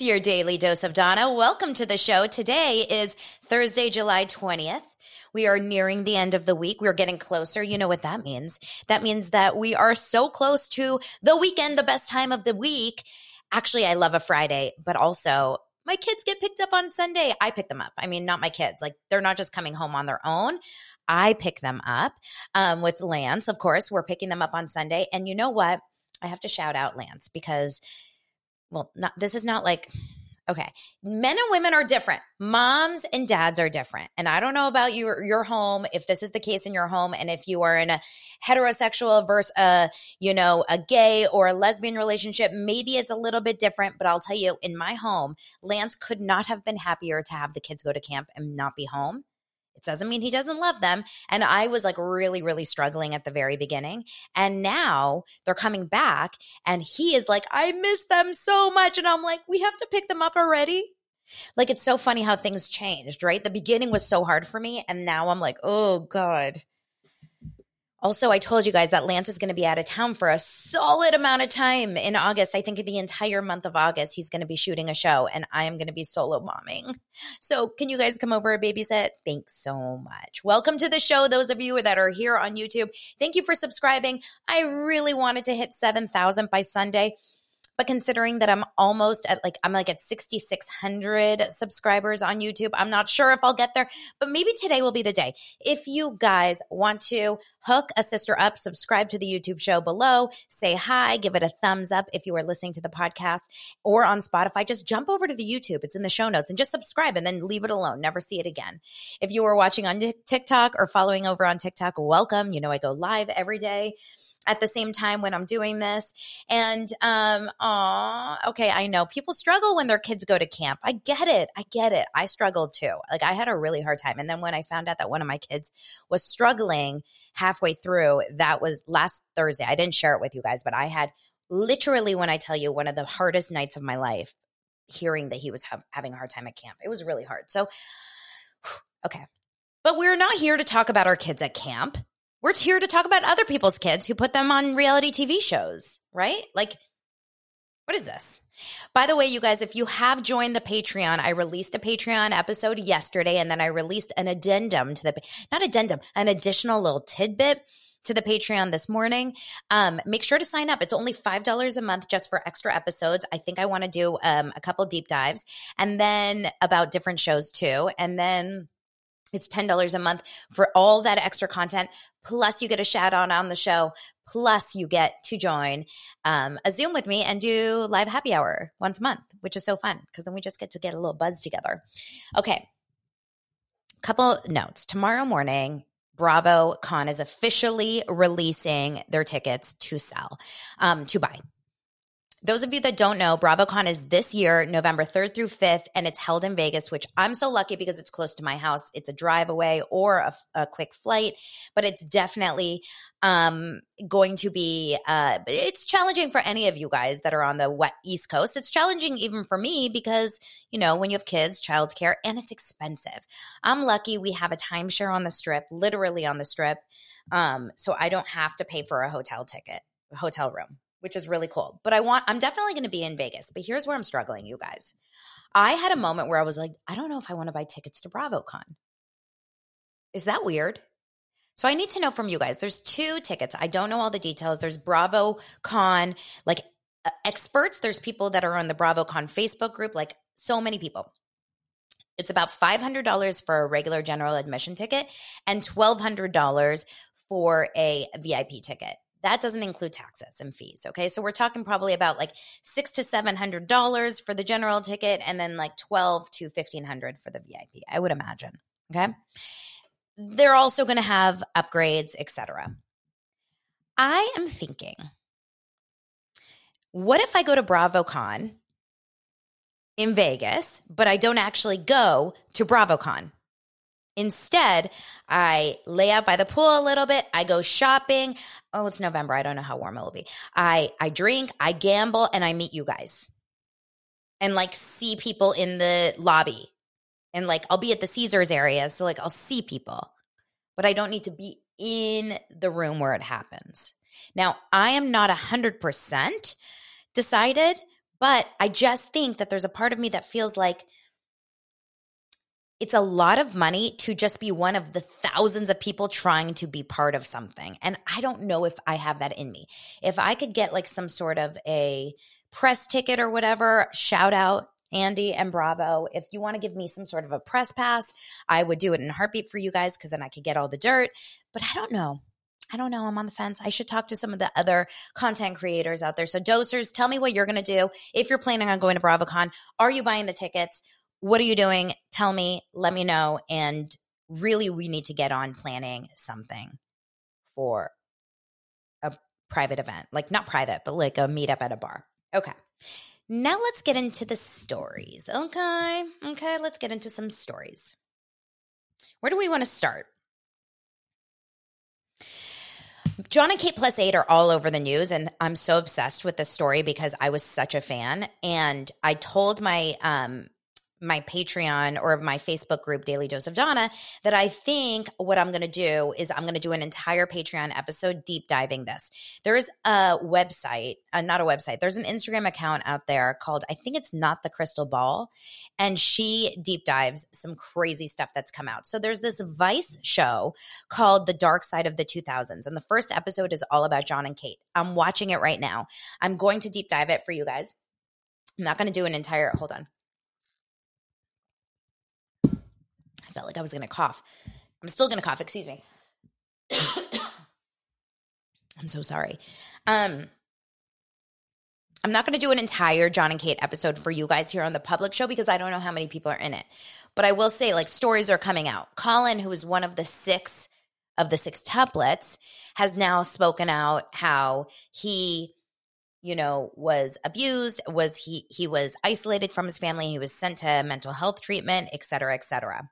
Your daily dose of Dana. Welcome to the show. Today is Thursday, July 20th. We are nearing the end of the week. We're getting closer. You know what that means. That means that we are so close to the weekend, the best time of the week. Actually, I love a Friday, but also my kids get picked up on Sunday. I pick them up. I mean, not my kids. Like they're not just coming home on their own. I pick them up um, with Lance. Of course, we're picking them up on Sunday. And you know what? I have to shout out Lance because, well, not this is not like Okay. Men and women are different. Moms and dads are different. And I don't know about your your home if this is the case in your home and if you are in a heterosexual versus a, you know, a gay or a lesbian relationship, maybe it's a little bit different, but I'll tell you in my home, Lance could not have been happier to have the kids go to camp and not be home. It doesn't mean he doesn't love them. And I was like really, really struggling at the very beginning. And now they're coming back and he is like, I miss them so much. And I'm like, we have to pick them up already. Like it's so funny how things changed, right? The beginning was so hard for me. And now I'm like, oh God. Also, I told you guys that Lance is going to be out of town for a solid amount of time in August. I think the entire month of August, he's going to be shooting a show and I am going to be solo momming. So, can you guys come over and babysit? Thanks so much. Welcome to the show, those of you that are here on YouTube. Thank you for subscribing. I really wanted to hit 7,000 by Sunday. But considering that I'm almost at like, I'm like at 6,600 subscribers on YouTube, I'm not sure if I'll get there, but maybe today will be the day. If you guys want to hook a sister up, subscribe to the YouTube show below, say hi, give it a thumbs up if you are listening to the podcast or on Spotify, just jump over to the YouTube. It's in the show notes and just subscribe and then leave it alone. Never see it again. If you are watching on TikTok or following over on TikTok, welcome. You know, I go live every day at the same time when I'm doing this. And um, aw, okay, I know people struggle when their kids go to camp. I get it. I get it. I struggled too. Like I had a really hard time. And then when I found out that one of my kids was struggling halfway through, that was last Thursday. I didn't share it with you guys, but I had literally when I tell you one of the hardest nights of my life hearing that he was ha- having a hard time at camp. It was really hard. So okay. But we're not here to talk about our kids at camp. We're here to talk about other people's kids who put them on reality TV shows, right? Like, what is this? By the way, you guys, if you have joined the Patreon, I released a Patreon episode yesterday and then I released an addendum to the, not addendum, an additional little tidbit to the Patreon this morning. Um, make sure to sign up. It's only $5 a month just for extra episodes. I think I want to do um, a couple deep dives and then about different shows too. And then it's $10 a month for all that extra content. Plus, you get a shout out on the show. Plus, you get to join um, a Zoom with me and do live happy hour once a month, which is so fun because then we just get to get a little buzz together. Okay. Couple notes. Tomorrow morning, Bravo Con is officially releasing their tickets to sell, um, to buy those of you that don't know, BravoCon is this year, November 3rd through 5th, and it's held in Vegas, which I'm so lucky because it's close to my house. It's a drive away or a, a quick flight, but it's definitely um, going to be, uh, it's challenging for any of you guys that are on the wet East Coast. It's challenging even for me because, you know, when you have kids, childcare, and it's expensive. I'm lucky we have a timeshare on the strip, literally on the strip. Um, so I don't have to pay for a hotel ticket, hotel room which is really cool. But I want, I'm definitely going to be in Vegas. But here's where I'm struggling, you guys. I had a moment where I was like, I don't know if I want to buy tickets to BravoCon. Is that weird? So I need to know from you guys. There's two tickets. I don't know all the details. There's BravoCon, like experts. There's people that are on the BravoCon Facebook group, like so many people. It's about $500 for a regular general admission ticket and $1,200 for a VIP ticket. That doesn't include taxes and fees. Okay. So we're talking probably about like six to seven hundred dollars for the general ticket and then like twelve to fifteen hundred for the VIP, I would imagine. Okay. They're also going to have upgrades, etc. I am thinking, what if I go to BravoCon in Vegas, but I don't actually go to BravoCon. Instead, I lay out by the pool a little bit. I go shopping. Oh, it's November. I don't know how warm it will be. I I drink, I gamble, and I meet you guys. And like see people in the lobby. And like I'll be at the Caesars area, so like I'll see people. But I don't need to be in the room where it happens. Now, I am not 100% decided, but I just think that there's a part of me that feels like it's a lot of money to just be one of the thousands of people trying to be part of something. And I don't know if I have that in me. If I could get like some sort of a press ticket or whatever, shout out Andy and Bravo. If you want to give me some sort of a press pass, I would do it in a heartbeat for you guys because then I could get all the dirt. But I don't know. I don't know. I'm on the fence. I should talk to some of the other content creators out there. So, dosers, tell me what you're going to do. If you're planning on going to BravoCon, are you buying the tickets? What are you doing? Tell me, let me know. And really, we need to get on planning something for a private event, like not private, but like a meetup at a bar. Okay. Now let's get into the stories. Okay. Okay. Let's get into some stories. Where do we want to start? Jon and Kate plus eight are all over the news, and I'm so obsessed with this story because I was such a fan. And I told my um my Patreon or my Facebook group, Daily Dose of Dana, that I think what I'm going to do is I'm going to do an entire Patreon episode deep diving this. There is a website, uh, not a website, there's an Instagram account out there called, I think it's Not the Crystal Ball, and she deep dives some crazy stuff that's come out. So there's this Vice show called The Dark Side of the 2000s, and the first episode is all about Jon and Kate. I'm watching it right now. I'm going to deep dive it for you guys. I'm not going to do an entire, hold on. I felt like I was going to cough. I'm still going to cough. Excuse me. I'm so sorry. Um, I'm not going to do an entire Jon and Kate episode for you guys here on the public show because I don't know how many people are in it. But I will say, like, stories are coming out. Collin, who is one of the six of the six tuplets, has now spoken out how he you know was abused was he he was isolated from his family he was sent to mental health treatment et cetera et cetera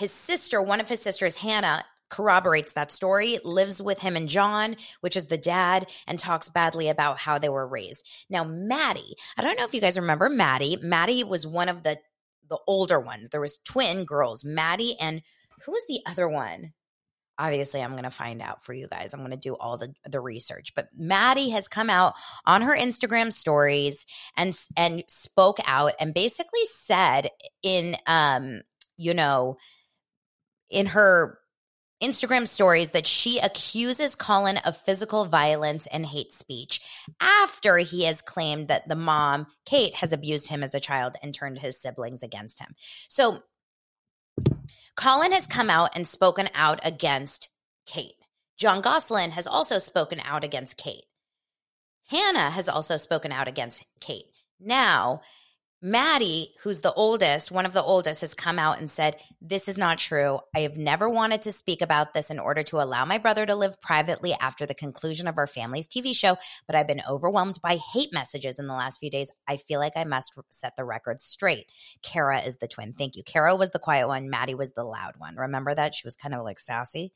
his sister, one of his sisters, Hannah, corroborates that story, lives with him and Jon, which is the dad, and talks badly about how they were raised. Now, Mady, I don't know if you guys remember Mady. Mady was one of the the older ones. There was twin girls, Mady and who was the other one? Obviously, I'm going to find out for you guys. I'm going to do all the the research. But Mady has come out on her Instagram stories and and spoke out and basically said in um you know in her Instagram stories that she accuses Collin of physical violence and hate speech after he has claimed that the mom, Kate, has abused him as a child and turned his siblings against him. So Collin has come out and spoken out against Kate. Jon Gosselin has also spoken out against Kate. Hannah has also spoken out against Kate. Now, Mady, who's the oldest, one of the oldest, has come out and said, This is not true. I have never wanted to speak about this in order to allow my brother to live privately after the conclusion of our family's TV show, but I've been overwhelmed by hate messages in the last few days. I feel like I must set the record straight. Cara is the twin. Thank you. Cara was the quiet one, Mady was the loud one. Remember that? She was kind of like sassy.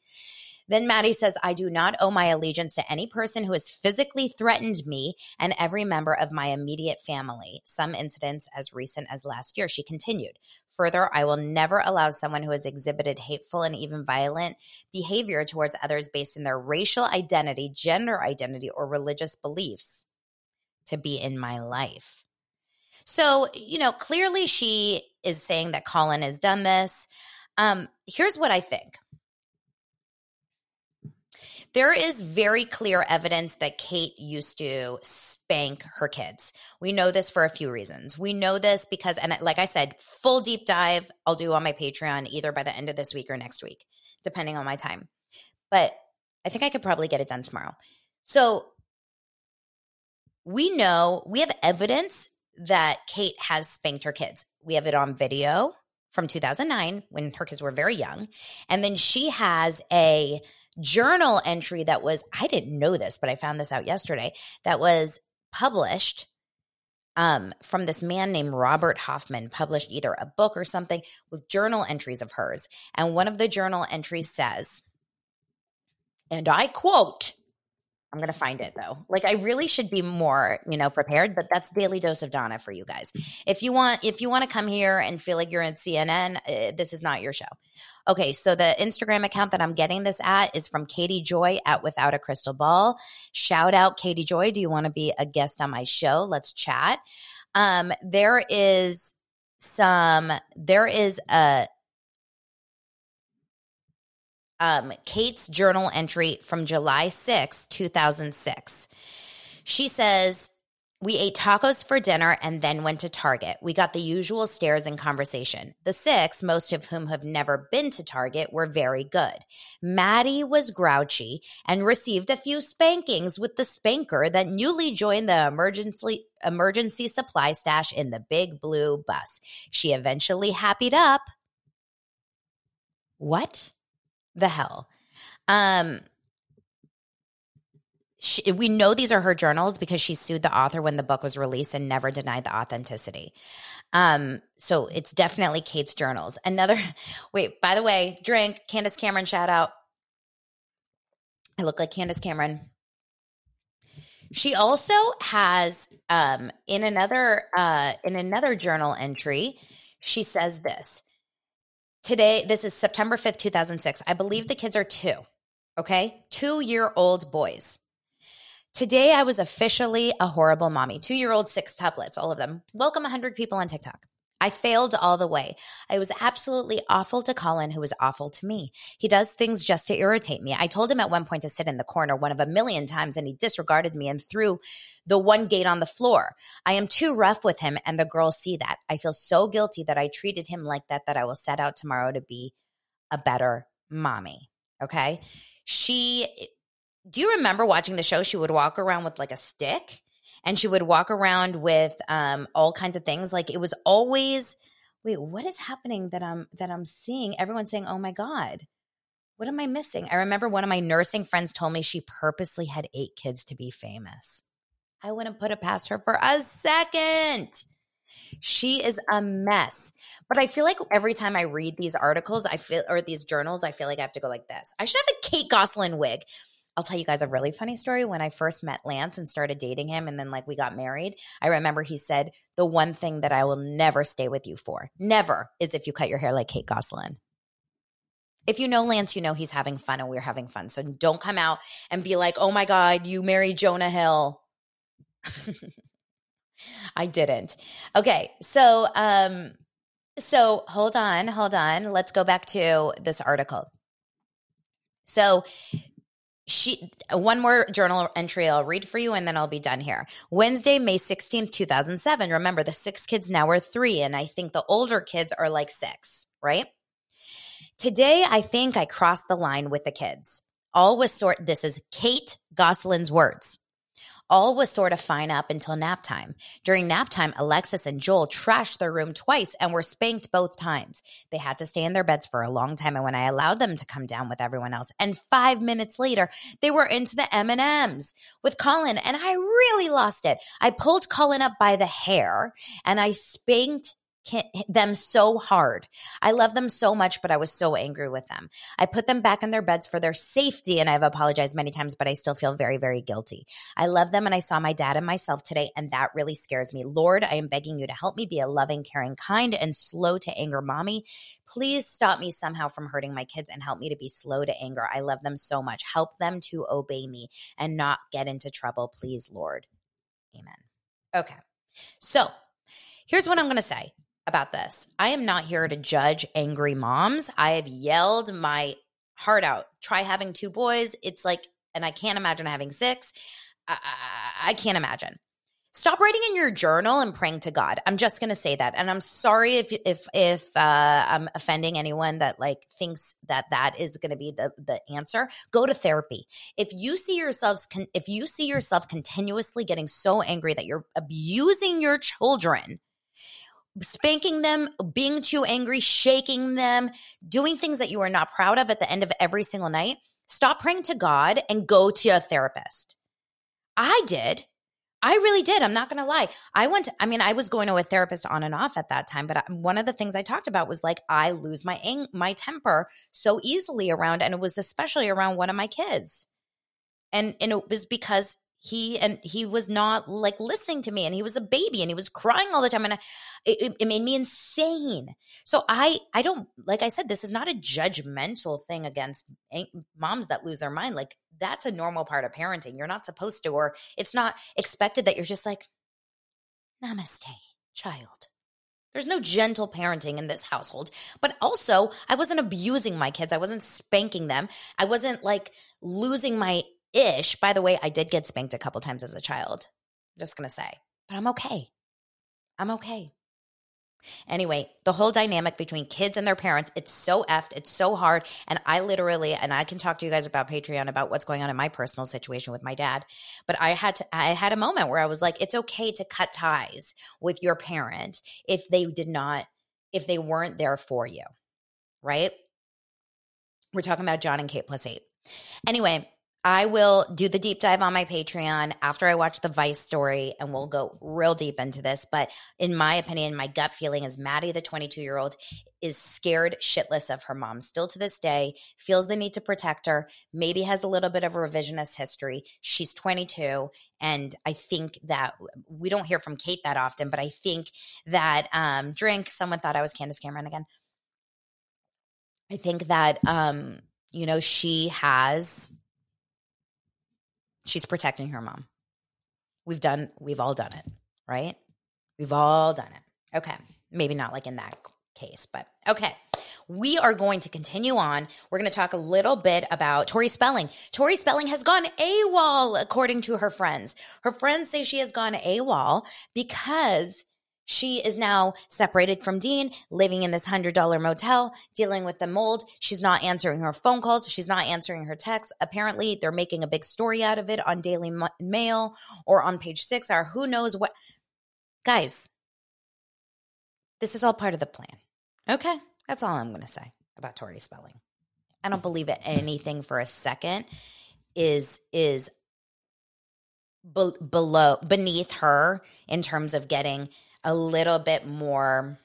Then Mady says, I do not owe my allegiance to any person who has physically threatened me and every member of my immediate family. Some incidents as recent as last year, she continued. Further, I will never allow someone who has exhibited hateful and even violent behavior towards others based in their racial identity, gender identity, or religious beliefs to be in my life. So, you know, clearly she is saying that Collin has done this. Um, here's what I think there is very clear evidence that Kate used to spank her kids. We know this for a few reasons. We know this because, and like I said, full deep dive I'll do on my Patreon either by the end of this week or next week, depending on my time. But I think I could probably get it done tomorrow. So we know we have evidence that Kate has spanked her kids. We have it on video from 2009 when her kids were very young. And then she has a journal entry that was, I didn't know this, but I found this out yesterday, that was published um, from this man named Robert Hoffman, published either a book or something with journal entries of hers. And one of the journal entries says, and I quote, I'm going to find it though. Like I really should be more, you know, prepared, but that's daily dose of Dana for you guys. If you want if you want to come here and feel like you're in CNN, uh, this is not your show. Okay, so the Instagram account that I'm getting this at is from Katie Joy at Without a Crystal Ball. Shout out Katie Joy, do you want to be a guest on my show? Let's chat. Um there is some there is a um, Kate's journal entry from July 6, 2006. She says, we ate tacos for dinner and then went to Target. We got the usual stares and conversation. The six, most of whom have never been to Target, were very good. Mady was grouchy and received a few spankings with the spanker that newly joined the emergency emergency supply stash in the big blue bus. She eventually happied up. What? The hell? Um, she, we know these are her journals because she sued the author when the book was released and never denied the authenticity. Um, so it's definitely Kate's journals. Another, wait, by the way, drink, Candace Cameron shout out. I look like Candace Cameron. She also has um, in another uh, in another journal entry, she says this. Today, this is September 5th, 2006. I believe the kids are two, okay? Two year old boys. Today, I was officially a horrible mommy. Two year old, six tuplets, all of them. Welcome 100 people on TikTok. I failed all the way. I was absolutely awful to Collin, who was awful to me. He does things just to irritate me. I told him at one point to sit in the corner one of a million times, and he disregarded me and threw the one gate on the floor. I am too rough with him, and the girls see that. I feel so guilty that I treated him like that, that I will set out tomorrow to be a better mommy. Okay. She, do you remember watching the show? She would walk around with like a stick and she would walk around with um, all kinds of things. Like it was always, wait, what is happening that I'm that I'm seeing? Everyone saying, "Oh my god." What am I missing? I remember one of my nursing friends told me she purposely had eight kids to be famous. I wouldn't put it past her for a second. She is a mess. But I feel like every time I read these articles, I feel or these journals, I feel like I have to go like this. I should have a Kate Gosselin wig. I'll tell you guys a really funny story. When I first met Lance and started dating him, and then like we got married, I remember he said, The one thing that I will never stay with you for, never, is if you cut your hair like Kate Gosselin. If you know Lance, you know he's having fun and we're having fun. So don't come out and be like, Oh my God, you married Jonah Hill. I didn't. Okay. So, um, so hold on, hold on. Let's go back to this article. So she one more journal entry I'll read for you and then I'll be done here. Wednesday, May 16th, 2007. Remember the six kids now are 3 and I think the older kids are like 6, right? Today I think I crossed the line with the kids. All was sort this is Kate Gosselin's words. All was sort of fine up until nap time. During nap time, Alexis and Joel trashed their room twice and were spanked both times. They had to stay in their beds for a long time, and when I allowed them to come down with everyone else, and five minutes later, they were into the M and M's with Collin, and I really lost it. I pulled Collin up by the hair and I spanked them so hard. I love them so much, but I was so angry with them. I put them back in their beds for their safety, and I've apologized many times, but I still feel very, very guilty. I love them, and I saw my dad and myself today, and that really scares me. Lord, I am begging you to help me be a loving, caring, kind, and slow to anger mommy. Please stop me somehow from hurting my kids and help me to be slow to anger. I love them so much. Help them to obey me and not get into trouble, please, Lord. Amen. Okay. So, here's what I'm going to say about this. I am not here to judge angry moms. I have yelled my heart out. Try having two boys. It's like, and I can't imagine having six. I, I, I can't imagine. Stop writing in your journal and praying to God. I'm just going to say that, and I'm sorry if if if uh, I'm offending anyone that like thinks that that is going to be the the answer. Go to therapy. If you see yourselves, con- if you see yourself continuously getting so angry that you're abusing your children, spanking them, being too angry, shaking them, doing things that you are not proud of at the end of every single night, stop praying to God and go to a therapist. I did. I really did. I'm not going to lie. I went, to, I mean, I was going to a therapist on and off at that time, but I, one of the things I talked about was like, I lose my, ang- my temper so easily around, and it was especially around one of my kids. And, and it was because he and he was not like listening to me and he was a baby and he was crying all the time and I, it, it made me insane so i i don't like i said this is not a judgmental thing against moms that lose their mind like that's a normal part of parenting you're not supposed to or it's not expected that you're just like namaste child there's no gentle parenting in this household. But also, I wasn't abusing my kids. I wasn't spanking them. I wasn't like losing my ish. By the way, I did get spanked a couple times as a child. Just going to say, but I'm okay. I'm okay. Anyway, the whole dynamic between kids and their parents, it's so effed, it's so hard. And I literally, and I can talk to you guys about Patreon about what's going on in my personal situation with my dad. But I had to, I had a moment where I was like, it's okay to cut ties with your parent if they did not, if they weren't there for you. Right? We're talking about Jon and Kate plus eight. Anyway, I will do the deep dive on my Patreon after I watch the Vice story and we'll go real deep into this. But in my opinion, my gut feeling is Mady, the 22 year old, is scared shitless of her mom still to this day, feels the need to protect her, maybe has a little bit of a revisionist history. She's 22. And I think that we don't hear from Kate that often, but I think that um, drink, someone thought I was Candace Cameron again. I think that, um, you know, she has She's protecting her mom. We've done, we've all done it, right? We've all done it. Okay. Maybe not like in that case, but okay. We are going to continue on. We're going to talk a little bit about Tori Spelling. Tori Spelling has gone AWOL, according to her friends. Her friends say she has gone AWOL because she is now separated from Dean, living in this $100 motel, dealing with the mold. She's not answering her phone calls. She's not answering her texts. Apparently, they're making a big story out of it on Daily Mail or on page six or who knows what. Guys, this is all part of the plan. Okay. That's all I'm going to say about Tori Spelling. I don't believe it anything for a second is is be- below beneath her in terms of getting a little bit more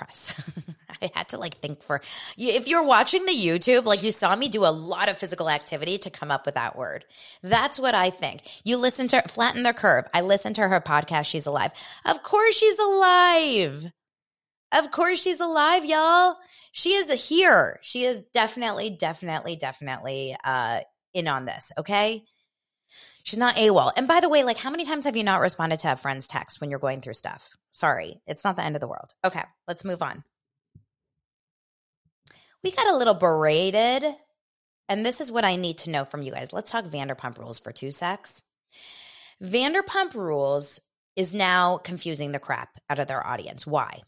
press. I had to like think for if you're watching the YouTube, like you saw me do a lot of physical activity to come up with that word. That's what I think. You listen to Flatten the Curve. I listened to her podcast, She's Alive. Of course she's alive. Of course she's alive, y'all. She is here. She is definitely, definitely, definitely uh in on this. Okay. She's not AWOL. And by the way, like, how many times have you not responded to a friend's text when you're going through stuff? Sorry, it's not the end of the world. Okay, let's move on. We got a little berated, and this is what I need to know from you guys. Let's talk Vanderpump Rules for two secs. Vanderpump Rules is now confusing the crap out of their audience. Why?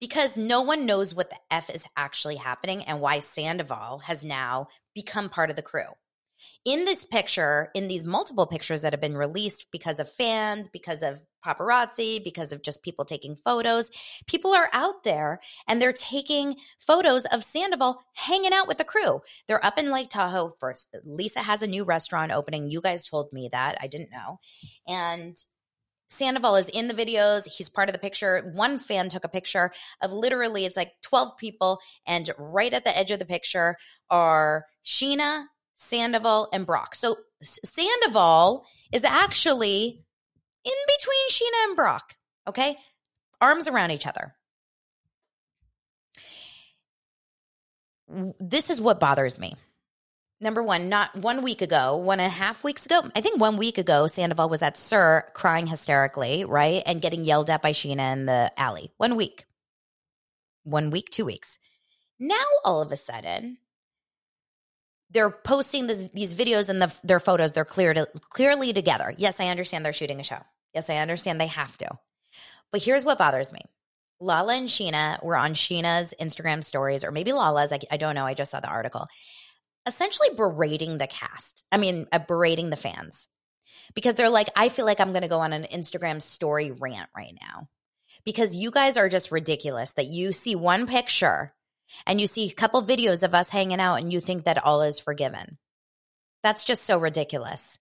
Because no one knows what the F is actually happening and why Sandoval has now become part of the crew in this picture, in these multiple pictures that have been released because of fans, because of paparazzi, because of just people taking photos, people are out there and they're taking photos of Sandoval hanging out with the crew. They're up in Lake Tahoe first. Lisa has a new restaurant opening. You guys told me that. I didn't know. And Sandoval is in the videos. He's part of the picture. One fan took a picture of literally, it's like 12 people. And right at the edge of the picture are Scheana, Sandoval, and Brock. So Sandoval is actually in between Scheana and Brock. Okay. Arms around each other. This is what bothers me. Number one, not one week ago, one and a half weeks ago, I think one week ago, Sandoval was at SUR crying hysterically, right? And getting yelled at by Scheana in the alley. One week. One week, two weeks. Now, all of a sudden, they're posting this, these videos and the, their photos. They're clear to, clearly together. Yes, I understand they're shooting a show. Yes, I understand they have to. But here's what bothers me. Lala and Scheana were on Scheana's Instagram stories, or maybe Lala's. I, I don't know. I just saw the article. Essentially berating the cast. I mean, uh, berating the fans because they're like, I feel like I'm going to go on an Instagram story rant right now because you guys are just ridiculous that you see one picture and you see a couple videos of us hanging out and you think that all is forgiven. That's just so ridiculous.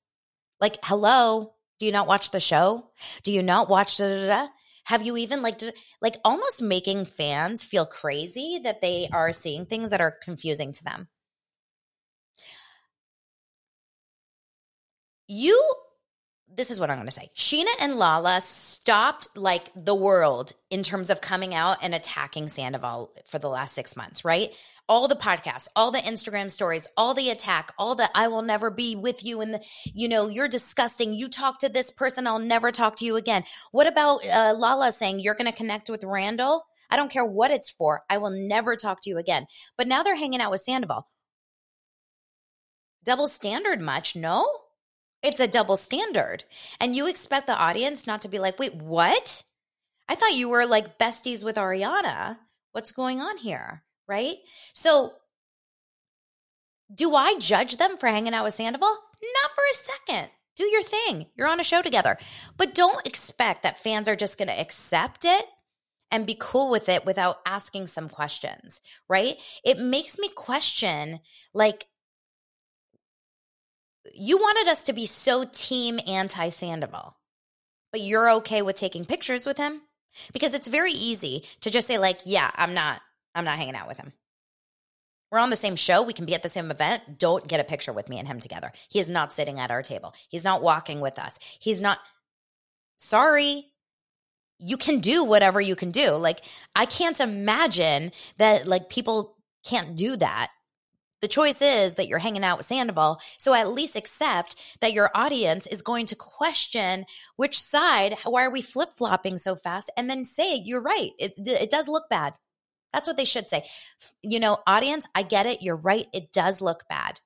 Like, hello, do you not watch the show? Do you not watch da da da? Have you even like like almost making fans feel crazy that they are seeing things that are confusing to them? You this is what I'm going to say. Scheana and Lala stopped like the world in terms of coming out and attacking Sandoval for the last six months, right? All the podcasts, all the Instagram stories, all the attack, all the I will never be with you. And, you know, you're disgusting. You talk to this person, I'll never talk to you again. What about uh, Lala saying you're going to connect with Randall? I don't care what it's for. I will never talk to you again. But now they're hanging out with Sandoval. Double standard much? No it's a double standard. And you expect the audience not to be like, wait, what? I thought you were like besties with Ariana. What's going on here? Right. So, do I judge them for hanging out with Sandoval? Not for a second. Do your thing. You're on a show together. But don't expect that fans are just going to accept it and be cool with it without asking some questions, right? It makes me question like you wanted us to be so team anti Sandoval, but you're okay with taking pictures with him because it's very easy to just say like, yeah, I'm not, I'm not hanging out with him. We're on the same show. We can be at the same event. Don't get a picture with me and him together. He is not sitting at our table. He's not walking with us. He's not. Sorry. You can do whatever you can do. Like, I can't imagine that, like, people can't do that the choice is that you're hanging out with Sandoval. So at least accept that your audience is going to question which side, why are we flip flopping so fast? And then say, you're right. It, it does look bad. That's what they should say. You know, audience, I get it. You're right. It does look bad,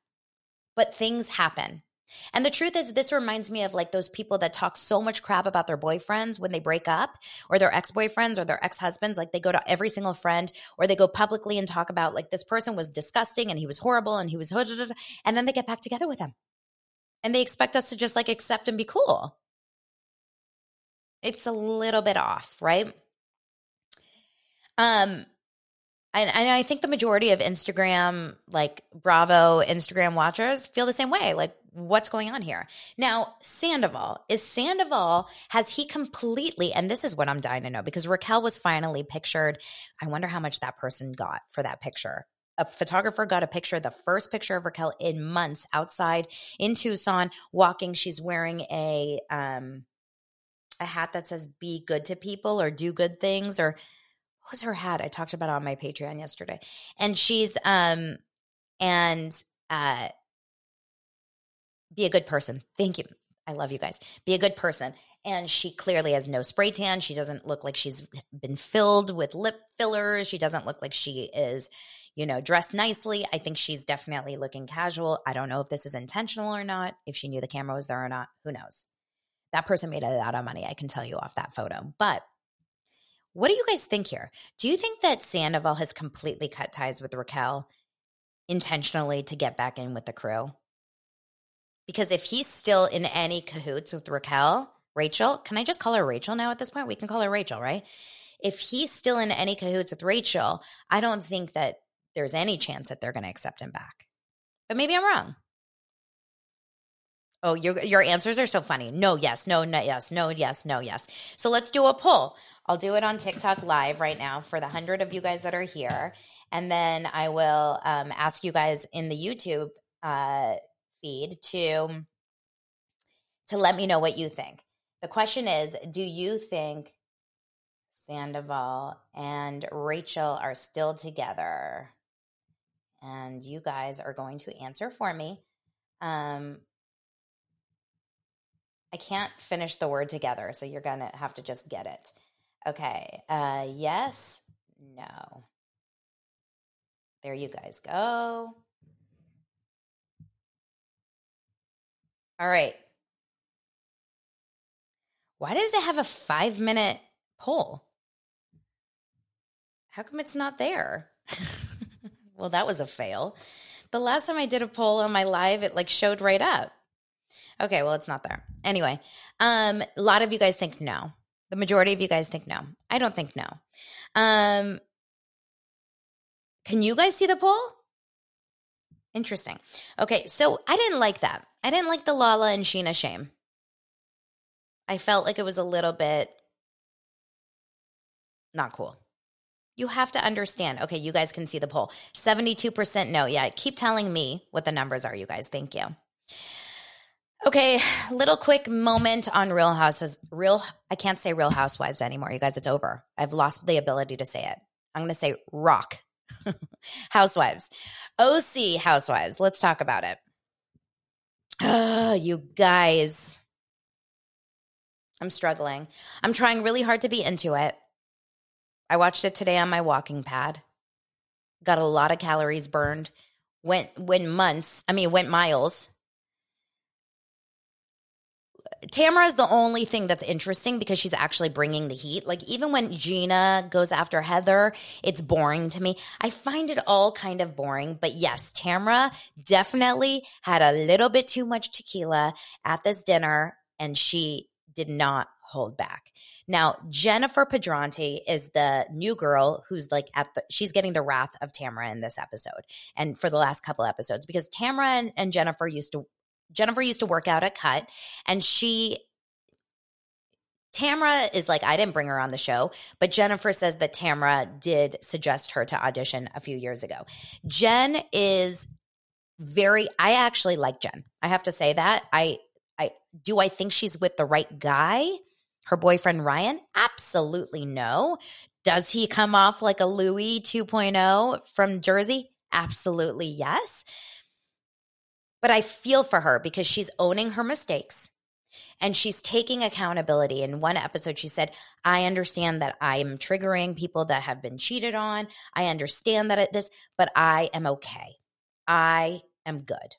but things happen. And the truth is, this reminds me of like those people that talk so much crap about their boyfriends when they break up, or their ex boyfriends, or their ex husbands. Like they go to every single friend, or they go publicly and talk about like this person was disgusting and he was horrible and he was, and then they get back together with him. And they expect us to just like accept and be cool. It's a little bit off, right? Um, and, and I think the majority of Instagram, like Bravo Instagram watchers, feel the same way. Like, what's going on here? Now, Sandoval, is Sandoval, has he completely, and this is what I'm dying to know because Raquel was finally pictured. I wonder how much that person got for that picture. A photographer got a picture, the first picture of Raquel in months outside in Tucson, walking. She's wearing a, um, a hat that says be good to people or do good things or what was her hat? I talked about on my Patreon yesterday. And she's um and uh be a good person. Thank you. I love you guys. Be a good person. And she clearly has no spray tan. She doesn't look like she's been filled with lip fillers. She doesn't look like she is, you know, dressed nicely. I think she's definitely looking casual. I don't know if this is intentional or not, if she knew the camera was there or not. Who knows? That person made a lot of money, I can tell you off that photo. But what do you guys think here? Do you think that Sandoval has completely cut ties with Raquel intentionally to get back in with the crew? Because if he's still in any cahoots with Raquel, Rachel, can I just call her Rachel now at this point? We can call her Rachel, right? If he's still in any cahoots with Rachel, I don't think that there's any chance that they're going to accept him back. But maybe I'm wrong. Oh, your your answers are so funny. No, yes, no, no, yes, no, yes, no, yes. So let's do a poll. I'll do it on TikTok live right now for the hundred of you guys that are here, and then I will um, ask you guys in the YouTube uh, feed to to let me know what you think. The question is, do you think Sandoval and Rachel are still together? And you guys are going to answer for me. Um, I can't finish the word together, so you're going to have to just get it. Okay. Uh, yes, no. There you guys go. All right. Why does it have a five minute poll? How come it's not there? well, that was a fail. The last time I did a poll on my live, it like showed right up. Okay, well, it's not there. Anyway, um, a lot of you guys think no. The majority of you guys think no. I don't think no. Um, can you guys see the poll? Interesting. Okay, so I didn't like that. I didn't like the Lala and Scheana shame. I felt like it was a little bit not cool. You have to understand. Okay, you guys can see the poll. 72% no. Yeah, keep telling me what the numbers are, you guys. Thank you. Okay, little quick moment on Real Houses. Real I can't say Real Housewives anymore, you guys. It's over. I've lost the ability to say it. I'm going to say Rock Housewives. OC Housewives. Let's talk about it. Oh, you guys. I'm struggling. I'm trying really hard to be into it. I watched it today on my walking pad. Got a lot of calories burned. Went went months. I mean, went miles. Tamra is the only thing that's interesting because she's actually bringing the heat. Like even when Gina goes after Heather, it's boring to me. I find it all kind of boring. But yes, Tamra definitely had a little bit too much tequila at this dinner, and she did not hold back. Now, Jennifer Pedranti is the new girl who's like at the, she's getting the wrath of Tamra in this episode and for the last couple episodes because Tamra and, and Jennifer used to, Jennifer used to work out at Cut and she, Tamra is like, I didn't bring her on the show, but Jennifer says that Tamra did suggest her to audition a few years ago. Jen is very, I actually like Jen. I have to say that. I, I, do I think she's with the right guy? her boyfriend Ryan? Absolutely no. Does he come off like a Luis 2.0 from Jersey? Absolutely yes. But I feel for her because she's owning her mistakes and she's taking accountability. In one episode, she said, I understand that I am triggering people that have been cheated on. I understand that it, this, but I am okay. I am good.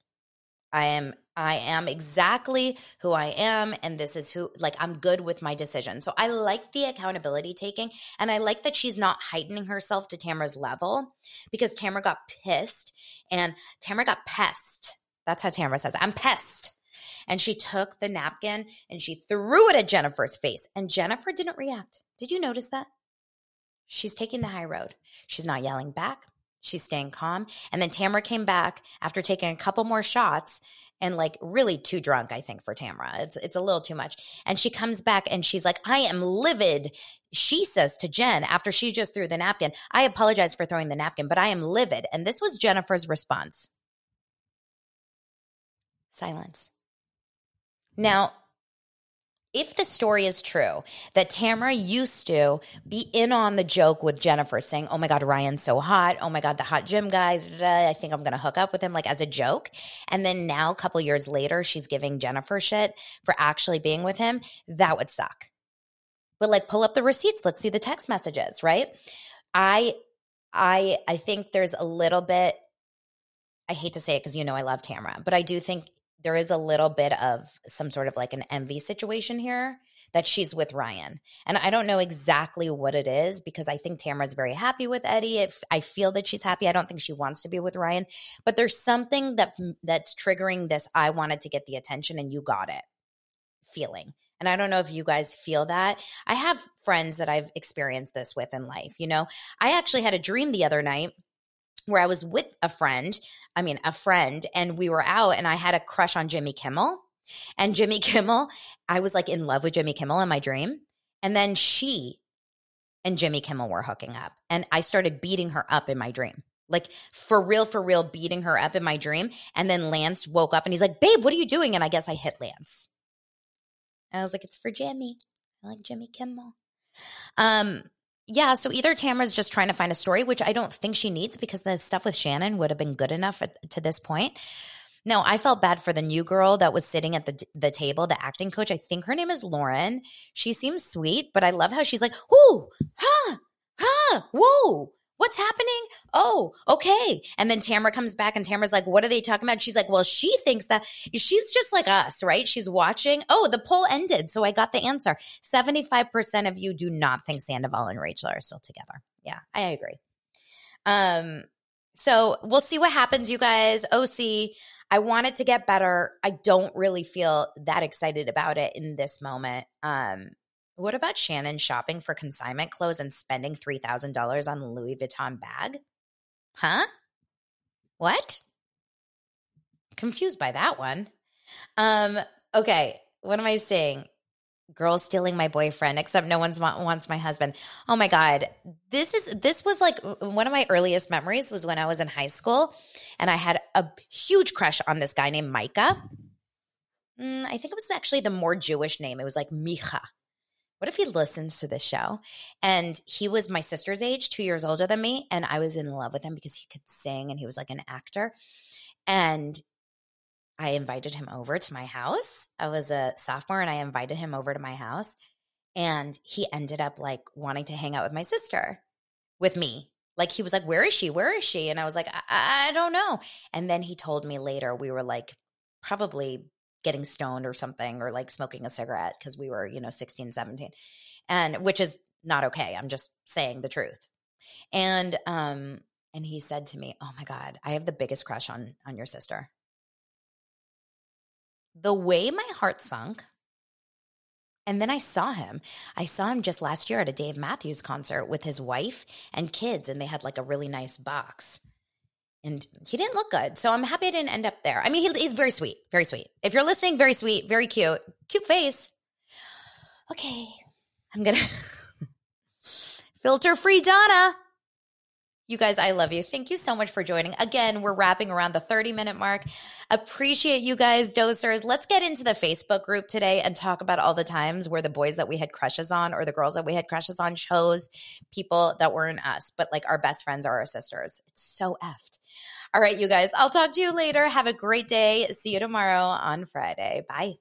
I am I am exactly who I am and this is who like I'm good with my decision. So I like the accountability taking and I like that she's not heightening herself to Tamra's level because Tamra got pissed and Tamra got pest. That's how Tamra says. I'm pissed. And she took the napkin and she threw it at Jennifer's face and Jennifer didn't react. Did you notice that? She's taking the high road. She's not yelling back. She's staying calm. And then Tamra came back after taking a couple more shots and like really too drunk, I think, for Tamra. It's it's a little too much. And she comes back and she's like, I am livid. She says to Jen after she just threw the napkin, I apologize for throwing the napkin, but I am livid. And this was Jennifer's response. Silence. Now, if the story is true that Tamra used to be in on the joke with Jennifer saying, Oh my God, Ryan's so hot. Oh my God, the hot gym guy. I think I'm going to hook up with him, like as a joke. And then now, a couple years later, she's giving Jennifer shit for actually being with him. That would suck. But like, pull up the receipts. Let's see the text messages, right? I, I, I think there's a little bit, I hate to say it because you know I love Tamra, but I do think there is a little bit of some sort of like an envy situation here that she's with Ryan. And I don't know exactly what it is because I think Tamra's very happy with Eddie. If I feel that she's happy, I don't think she wants to be with Ryan, but there's something that mm, that's triggering this I wanted to get the attention and you got it feeling. And I don't know if you guys feel that. I have friends that I've experienced this with in life, you know. I actually had a dream the other night where I was with a friend, I mean, a friend, and we were out and I had a crush on Jimmy Kimmel. And Jimmy Kimmel, I was like in love with Jimmy Kimmel in my dream. And then she and Jimmy Kimmel were hooking up. And I started beating her up in my dream. Like for real, for real, beating her up in my dream. And then Lance woke up and he's like, Babe, what are you doing? And I guess I hit Lance. And I was like, It's for Jimmy. I like Jimmy Kimmel. Um, yeah, so either Tamra's just trying to find a story, which I don't think she needs because the stuff with Shannon would have been good enough at, to this point. No, I felt bad for the new girl that was sitting at the the table, the acting coach. I think her name is Lauren. She seems sweet, but I love how she's like, "Ooh, huh, huh, whoa." What's happening? Oh, okay. And then Tamra comes back and Tamra's like, what are they talking about? She's like, well, she thinks that she's just like us, right? She's watching. Oh, the poll ended. So I got the answer. 75% of you do not think Sandoval and Rachel are still together. Yeah, I agree. Um, so we'll see what happens, you guys. OC, I want it to get better. I don't really feel that excited about it in this moment. Um, what about Shannon shopping for consignment clothes and spending $3,000 on a Louis Vuitton bag? Huh? What? confused by that one. Um, okay, what am I saying? Girl stealing my boyfriend, except no one's wants my husband. Oh my god, this is this was like one of my earliest memories was when I was in high school, and I had a huge crush on this guy named Micah. Mm, I think it was actually the more Jewish name. It was like Micha. What if he listens to this show? And he was my sister's age, two years older than me, and I was in love with him because he could sing and he was like an actor. And I invited him over to my house. I was a sophomore and I invited him over to my house. And he ended up like wanting to hang out with my sister, with me. Like he was like, Where is she? Where is she? And I was like, I, I don't know. And then he told me later we were like probably getting stoned or something or like smoking a cigarette because we were, you know, 16, 17. And which is not okay. I'm just saying the truth. And um and he said to me, "Oh my god, I have the biggest crush on on your sister." the way my heart sunk, and then I saw him. I saw him just last year at a Dave Matthews concert with his wife and kids, and they had like a really nice box. And he didn't look good. So I'm happy I didn't end up there. I mean, he, he's very sweet, very sweet. If you're listening, very sweet, very cute, cute face. Okay, I'm to filter free Dana. You guys, I love you. Thank you so much for joining. Again, we're wrapping around the 30 minute mark. Appreciate you guys, dosers. Let's get into the Facebook group today and talk about all the times where the boys that we had crushes on or the girls that we had crushes on chose people that weren't us, but like our best friends or our sisters. It's so effed. All right, you guys, I'll talk to you later. Have a great day. See you tomorrow on Friday. Bye.